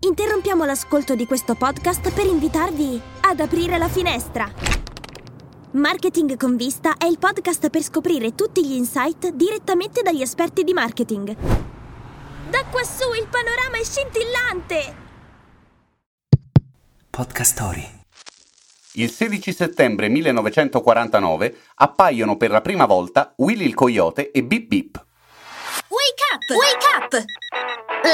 Interrompiamo l'ascolto di questo podcast per invitarvi ad aprire la finestra. Marketing con vista è il podcast per scoprire tutti gli insight direttamente dagli esperti di marketing. Da quassù il panorama è scintillante! Podcast Story. Il 16 settembre 1949 appaiono per la prima volta Willy il Coyote e Bip Bip. Wake up! Wake up!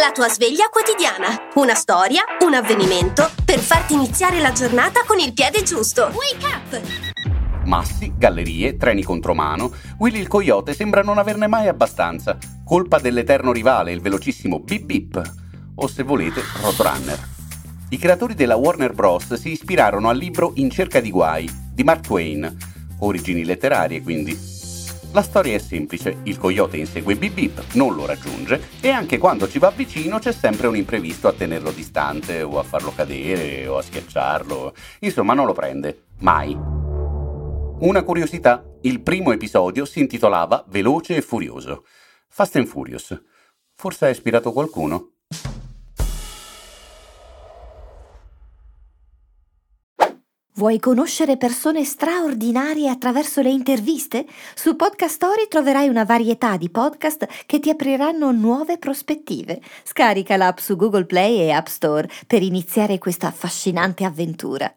La tua sveglia quotidiana. Una storia, un avvenimento per farti iniziare la giornata con il piede giusto. Wake up! Massi, gallerie, treni contromano, Willy il Coyote sembra non averne mai abbastanza, colpa dell'eterno rivale, il velocissimo Bip Bip, o se volete, Roadrunner. I creatori della Warner Bros. si ispirarono al libro In cerca di guai di Mark Twain, origini letterarie quindi. La storia è semplice, il coyote insegue Bip Bip, non lo raggiunge e anche quando ci va vicino c'è sempre un imprevisto a tenerlo distante o a farlo cadere o a schiacciarlo, insomma non lo prende, mai. Una curiosità, il primo episodio si intitolava Veloce e Furioso. Fast and Furious. Forse ha ispirato qualcuno? Vuoi conoscere persone straordinarie attraverso le interviste? Su Podcast Story troverai una varietà di podcast che ti apriranno nuove prospettive. Scarica l'app su Google Play e App Store per iniziare questa affascinante avventura.